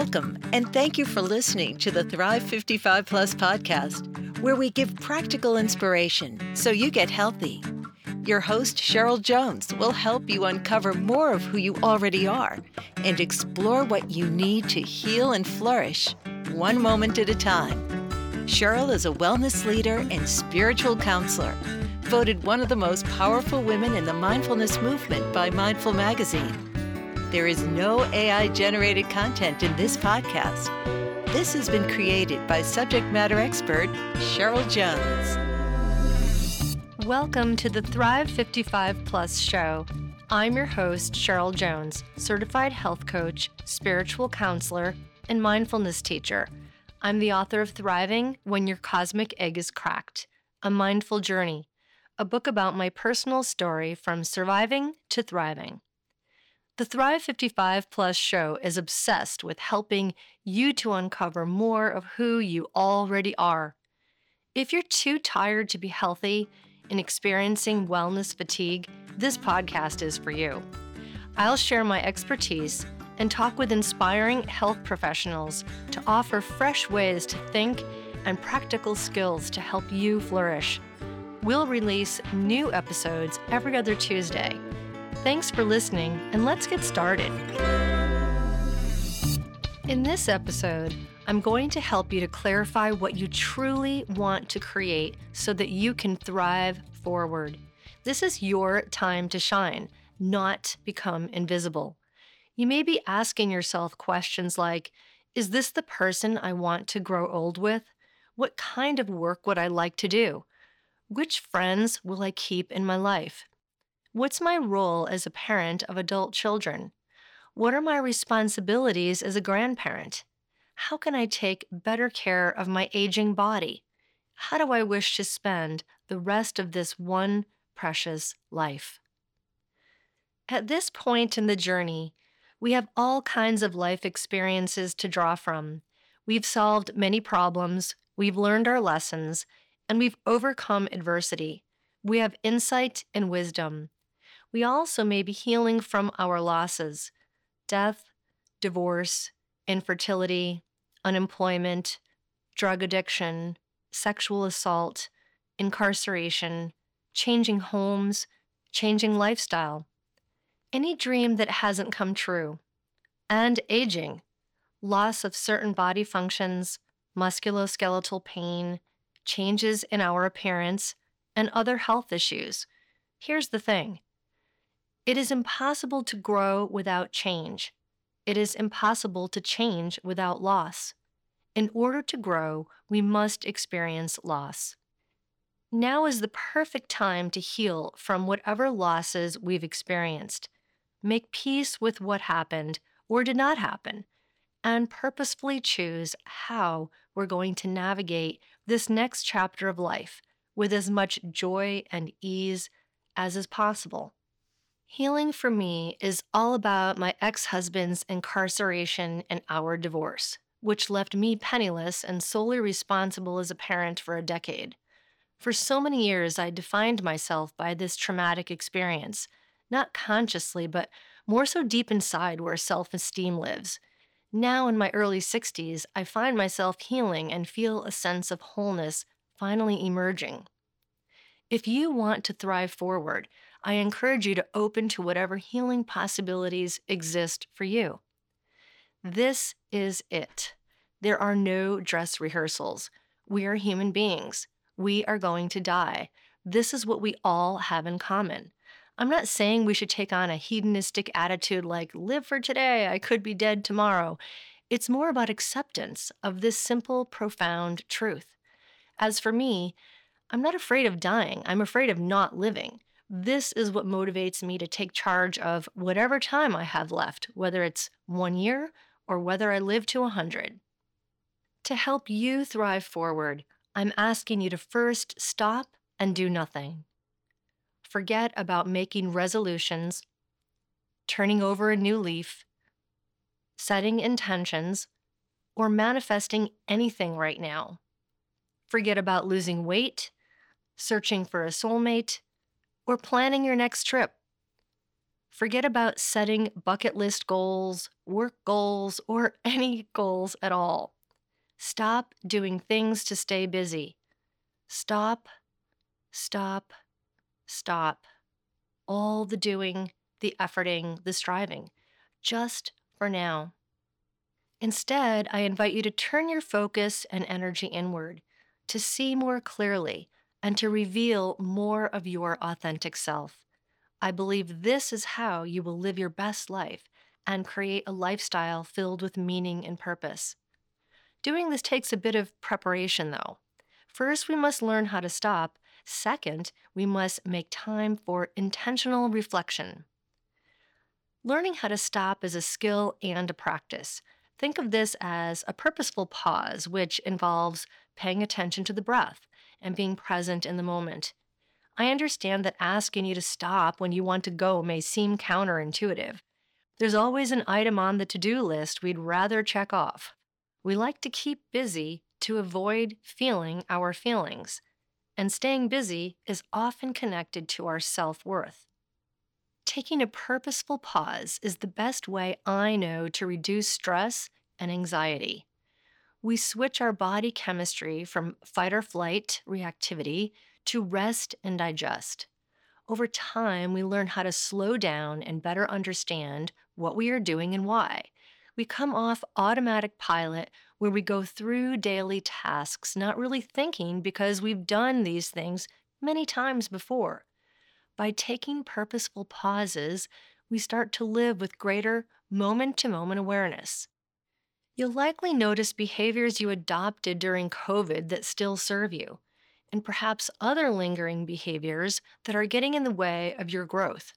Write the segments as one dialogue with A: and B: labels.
A: Welcome, and thank you for listening to the Thrive 55 Plus podcast, where we give practical inspiration so you get healthy. Your host, Cheryl Jones, will help you uncover more of who you already are and explore what you need to heal and flourish, one moment at a time. Cheryl is a wellness leader and spiritual counselor, voted one of the most powerful women in the mindfulness movement by Mindful Magazine. There is no AI generated content in this podcast. This has been created by subject matter expert Cheryl Jones.
B: Welcome to the Thrive 55 Plus show. I'm your host, Cheryl Jones, certified health coach, spiritual counselor, and mindfulness teacher. I'm the author of Thriving When Your Cosmic Egg is Cracked, a mindful journey, a book about my personal story from surviving to thriving. The Thrive 55 Plus show is obsessed with helping you to uncover more of who you already are. If you're too tired to be healthy and experiencing wellness fatigue, this podcast is for you. I'll share my expertise and talk with inspiring health professionals to offer fresh ways to think and practical skills to help you flourish. We'll release new episodes every other Tuesday Thanks for listening, and let's get started. In this episode, I'm going to help you to clarify what you truly want to create so that you can thrive forward. This is your time to shine, not become invisible. You may be asking yourself questions like Is this the person I want to grow old with? What kind of work would I like to do? Which friends will I keep in my life? What's my role as a parent of adult children? What are my responsibilities as a grandparent? How can I take better care of my aging body? How do I wish to spend the rest of this one precious life? At this point in the journey, we have all kinds of life experiences to draw from. We've solved many problems, we've learned our lessons, and we've overcome adversity. We have insight and wisdom we also may be healing from our losses death, divorce, infertility, unemployment, drug addiction, sexual assault, incarceration, changing homes, changing lifestyle, any dream that hasn't come true, and aging, loss of certain body functions, musculoskeletal pain, changes in our appearance, and other health issues. Here's the thing it is impossible to grow without change. It is impossible to change without loss. In order to grow, we must experience loss. Now is the perfect time to heal from whatever losses we've experienced. Make peace with what happened or did not happen, and purposefully choose how we're going to navigate this next chapter of life with as much joy and ease as is possible. Healing for me is all about my ex husband's incarceration and our divorce, which left me penniless and solely responsible as a parent for a decade. For so many years, I defined myself by this traumatic experience, not consciously, but more so deep inside where self esteem lives. Now, in my early 60s, I find myself healing and feel a sense of wholeness finally emerging. If you want to thrive forward, I encourage you to open to whatever healing possibilities exist for you. This is it. There are no dress rehearsals. We are human beings. We are going to die. This is what we all have in common. I'm not saying we should take on a hedonistic attitude like, live for today, I could be dead tomorrow. It's more about acceptance of this simple, profound truth. As for me, I'm not afraid of dying, I'm afraid of not living. This is what motivates me to take charge of whatever time I have left, whether it's one year or whether I live to a 100. To help you thrive forward, I'm asking you to first stop and do nothing. Forget about making resolutions, turning over a new leaf, setting intentions, or manifesting anything right now. Forget about losing weight, searching for a soulmate, or planning your next trip. Forget about setting bucket list goals, work goals, or any goals at all. Stop doing things to stay busy. Stop, stop, stop. All the doing, the efforting, the striving, just for now. Instead, I invite you to turn your focus and energy inward, to see more clearly, and to reveal more of your authentic self. I believe this is how you will live your best life and create a lifestyle filled with meaning and purpose. Doing this takes a bit of preparation, though. First, we must learn how to stop. Second, we must make time for intentional reflection. Learning how to stop is a skill and a practice. Think of this as a purposeful pause, which involves paying attention to the breath and being present in the moment. I understand that asking you to stop when you want to go may seem counterintuitive. There's always an item on the to do list we'd rather check off. We like to keep busy to avoid feeling our feelings, and staying busy is often connected to our self worth. Taking a purposeful pause is the best way I know to reduce stress and anxiety. We switch our body chemistry from fight or flight reactivity to rest and digest. Over time, we learn how to slow down and better understand what we are doing and why we come off automatic pilot where we go through daily tasks, not really thinking because we've done these things many times before. By taking purposeful pauses, we start to live with greater moment to moment awareness. You'll likely notice behaviors you adopted during COVID that still serve you, and perhaps other lingering behaviors that are getting in the way of your growth.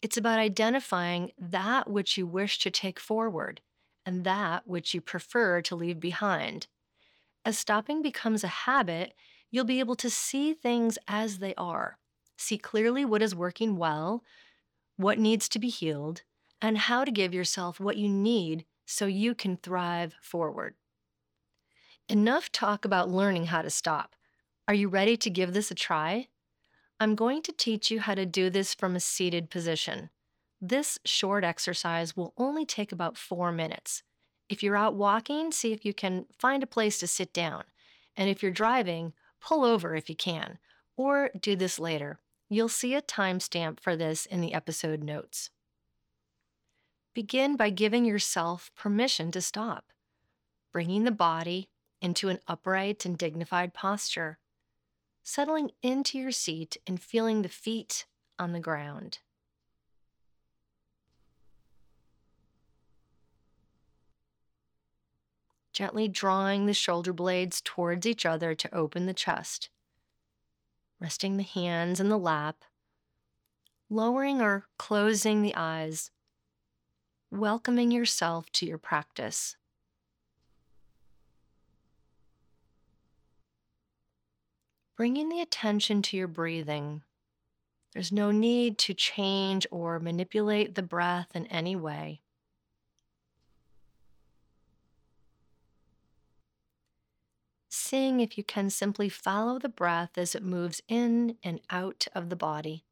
B: It's about identifying that which you wish to take forward and that which you prefer to leave behind. As stopping becomes a habit, you'll be able to see things as they are, see clearly what is working well, what needs to be healed, and how to give yourself what you need so you can thrive forward. Enough talk about learning how to stop. Are you ready to give this a try? I'm going to teach you how to do this from a seated position. This short exercise will only take about four minutes. If you're out walking, see if you can find a place to sit down. And if you're driving, pull over if you can, or do this later. You'll see a timestamp for this in the episode notes. Begin by giving yourself permission to stop, bringing the body into an upright and dignified posture, settling into your seat and feeling the feet on the ground. gently drawing the shoulder blades towards each other to open the chest, resting the hands in the lap, lowering or closing the eyes, welcoming yourself to your practice. Bringing the attention to your breathing. There's no need to change or manipulate the breath in any way. seeing if you can simply follow the breath as it moves in and out of the body.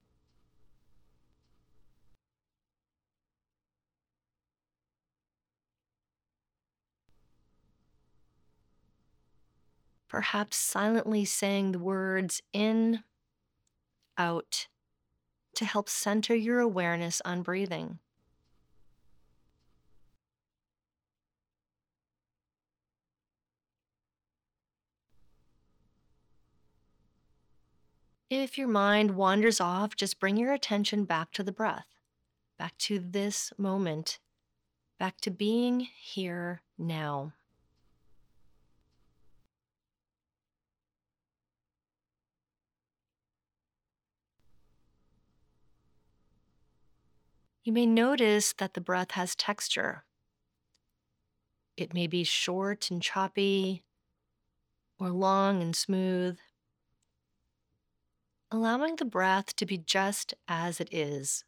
B: Perhaps silently saying the words in, out to help center your awareness on breathing. If your mind wanders off, just bring your attention back to the breath, back to this moment, back to being here now. You may notice that the breath has texture. It may be short and choppy, or long and smooth allowing the breath to be just as it is.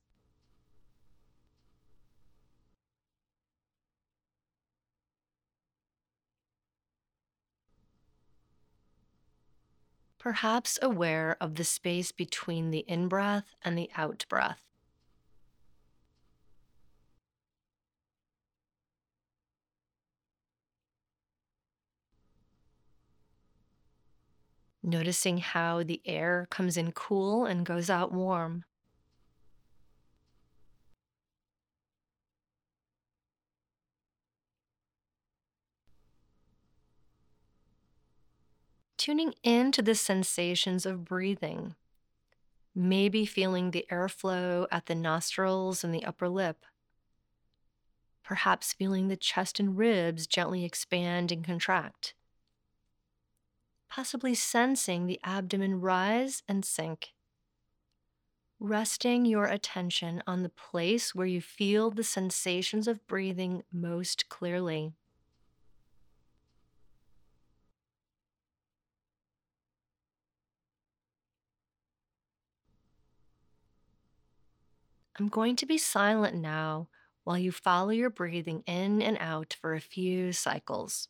B: Perhaps aware of the space between the in breath and the out breath. Noticing how the air comes in cool and goes out warm. Tuning into the sensations of breathing, maybe feeling the airflow at the nostrils and the upper lip perhaps feeling the chest and ribs gently expand and contract. Possibly sensing the abdomen rise and sink. Resting your attention on the place where you feel the sensations of breathing most clearly. I'm going to be silent now while you follow your breathing in and out for a few cycles.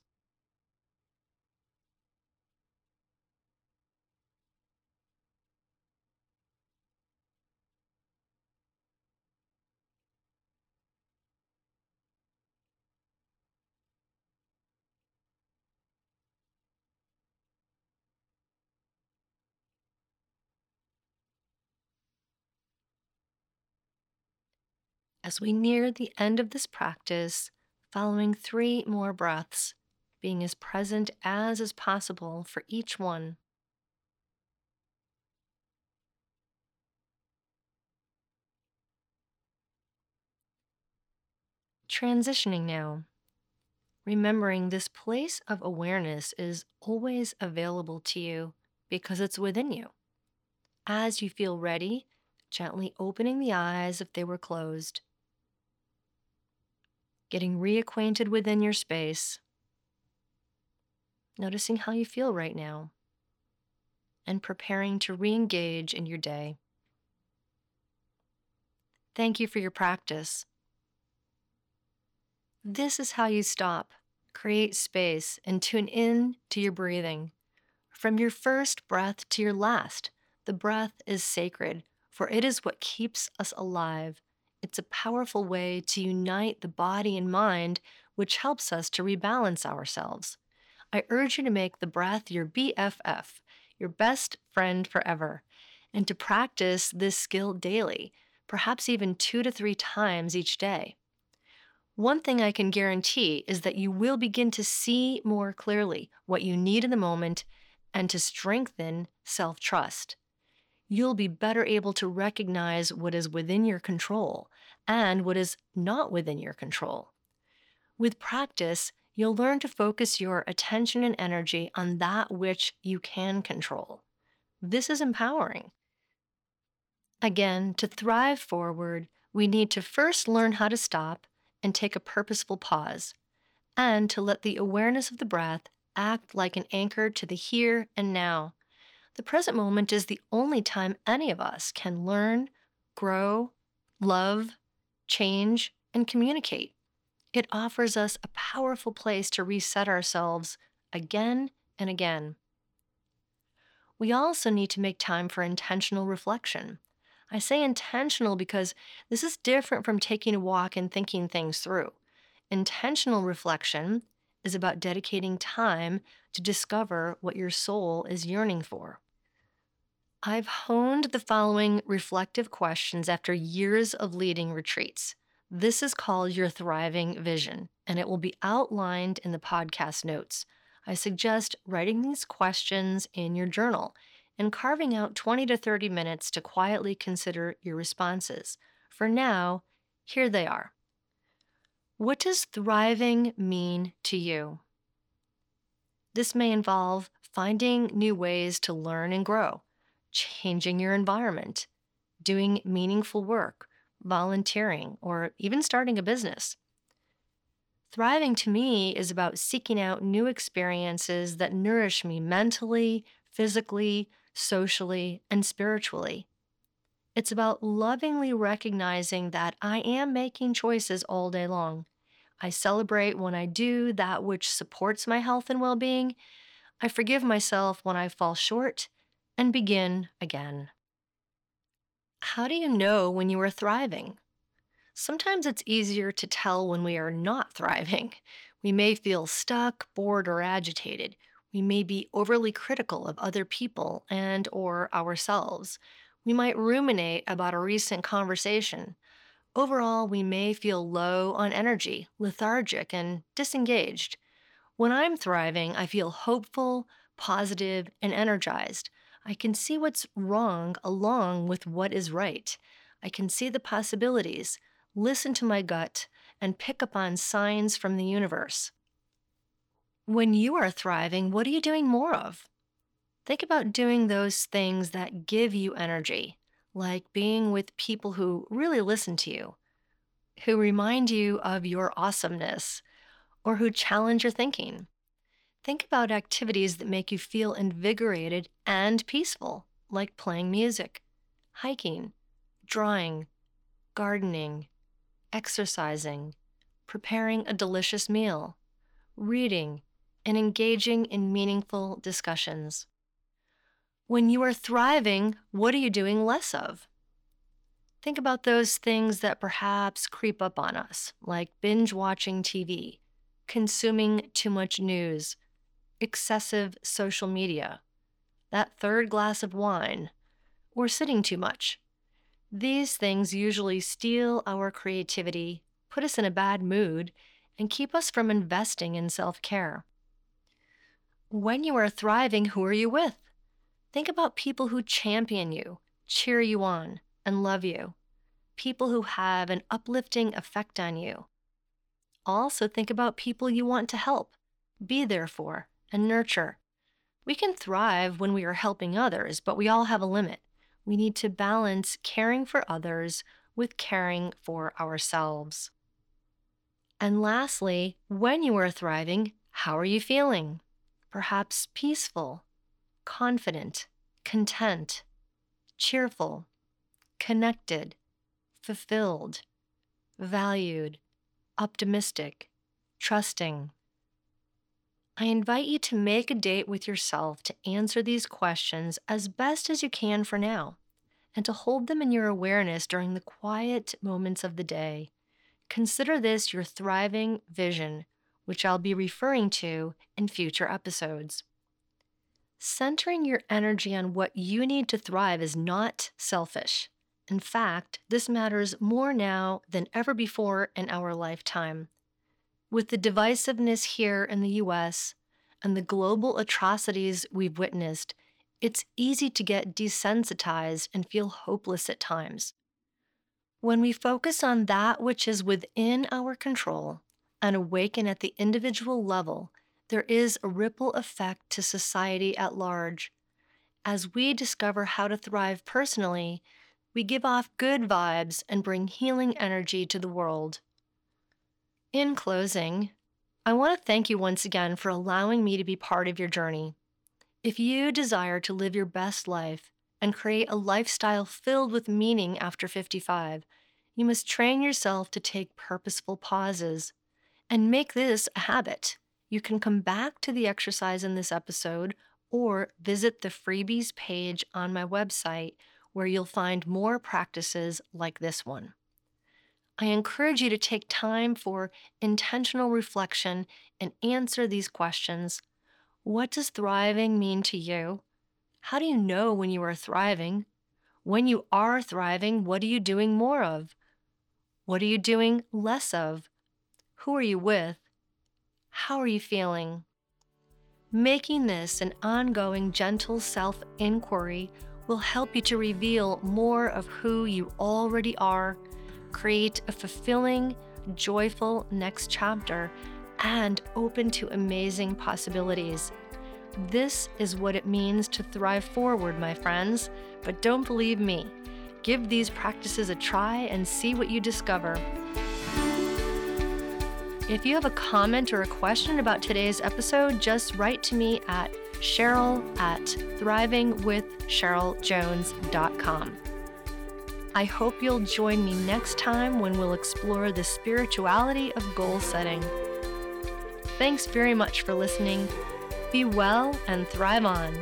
B: As we near the end of this practice, following three more breaths, being as present as is possible for each one. Transitioning now, remembering this place of awareness is always available to you because it's within you. As you feel ready, gently opening the eyes if they were closed getting reacquainted within your space, noticing how you feel right now, and preparing to re engage in your day. Thank you for your practice. This is how you stop, create space, and tune in to your breathing. From your first breath to your last, the breath is sacred, for it is what keeps us alive it's a powerful way to unite the body and mind, which helps us to rebalance ourselves. I urge you to make the breath your BFF, your best friend forever, and to practice this skill daily, perhaps even two to three times each day. One thing I can guarantee is that you will begin to see more clearly what you need in the moment and to strengthen self trust you'll be better able to recognize what is within your control and what is not within your control. With practice, you'll learn to focus your attention and energy on that which you can control. This is empowering. Again, to thrive forward, we need to first learn how to stop and take a purposeful pause, and to let the awareness of the breath act like an anchor to the here and now the present moment is the only time any of us can learn, grow, love, change, and communicate. It offers us a powerful place to reset ourselves again and again. We also need to make time for intentional reflection. I say intentional because this is different from taking a walk and thinking things through. Intentional reflection is about dedicating time to discover what your soul is yearning for. I've honed the following reflective questions after years of leading retreats. This is called your thriving vision, and it will be outlined in the podcast notes. I suggest writing these questions in your journal and carving out 20 to 30 minutes to quietly consider your responses. For now, here they are. What does thriving mean to you? This may involve finding new ways to learn and grow changing your environment, doing meaningful work, volunteering, or even starting a business. Thriving to me is about seeking out new experiences that nourish me mentally, physically, socially, and spiritually. It's about lovingly recognizing that I am making choices all day long. I celebrate when I do that which supports my health and well being. I forgive myself when I fall short, and begin again. How do you know when you are thriving? Sometimes it's easier to tell when we are not thriving. We may feel stuck, bored, or agitated. We may be overly critical of other people and or ourselves. We might ruminate about a recent conversation. Overall, we may feel low on energy, lethargic, and disengaged. When I'm thriving, I feel hopeful, positive, and energized. I can see what's wrong along with what is right. I can see the possibilities, listen to my gut, and pick up on signs from the universe. When you are thriving, what are you doing more of? Think about doing those things that give you energy, like being with people who really listen to you, who remind you of your awesomeness, or who challenge your thinking. Think about activities that make you feel invigorated and peaceful, like playing music, hiking, drawing, gardening, exercising, preparing a delicious meal, reading, and engaging in meaningful discussions. When you are thriving, what are you doing less of? Think about those things that perhaps creep up on us, like binge watching TV, consuming too much news, excessive social media, that third glass of wine, or sitting too much. These things usually steal our creativity, put us in a bad mood, and keep us from investing in self care. When you are thriving, who are you with? Think about people who champion you, cheer you on, and love you. People who have an uplifting effect on you. Also, think about people you want to help, be there for, and nurture. We can thrive when we are helping others, but we all have a limit. We need to balance caring for others with caring for ourselves. And lastly, when you are thriving, how are you feeling? Perhaps peaceful, confident, content, cheerful, connected, fulfilled, valued, optimistic, trusting. I invite you to make a date with yourself to answer these questions as best as you can for now, and to hold them in your awareness during the quiet moments of the day. Consider this your thriving vision, which I'll be referring to in future episodes. Centering your energy on what you need to thrive is not selfish. In fact, this matters more now than ever before in our lifetime. With the divisiveness here in the US and the global atrocities we've witnessed, it's easy to get desensitized and feel hopeless at times. When we focus on that which is within our control and awaken at the individual level, there is a ripple effect to society at large. As we discover how to thrive personally, we give off good vibes and bring healing energy to the world. In closing, I want to thank you once again for allowing me to be part of your journey. If you desire to live your best life and create a lifestyle filled with meaning after 55, you must train yourself to take purposeful pauses and make this a habit. You can come back to the exercise in this episode or visit the freebies page on my website where you'll find more practices like this one. I encourage you to take time for intentional reflection and answer these questions. What does thriving mean to you? How do you know when you are thriving? When you are thriving, what are you doing more of? What are you doing less of? Who are you with? How are you feeling? Making this an ongoing, gentle self inquiry will help you to reveal more of who you already are create a fulfilling, joyful next chapter, and open to amazing possibilities. This is what it means to thrive forward, my friends. But don't believe me. Give these practices a try and see what you discover. If you have a comment or a question about today's episode, just write to me at Cheryl at thrivingwithcheryljones.com. I hope you'll join me next time when we'll explore the spirituality of goal setting. Thanks very much for listening. Be well and thrive on.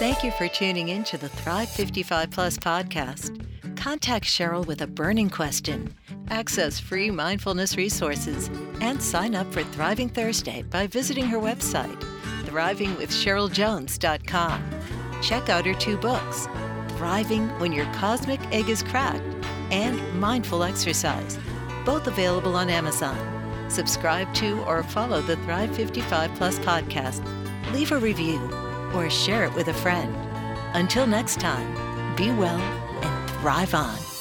A: Thank you for tuning in to the Thrive 55 Plus podcast. Contact Cheryl with a burning question, access free mindfulness resources, and sign up for Thriving Thursday by visiting her website, thrivingwithcheryljones.com. Check out her two books, Thriving When Your Cosmic Egg is Cracked and Mindful Exercise, both available on Amazon. Subscribe to or follow the Thrive 55 Plus podcast. Leave a review or share it with a friend. Until next time, be well and thrive on.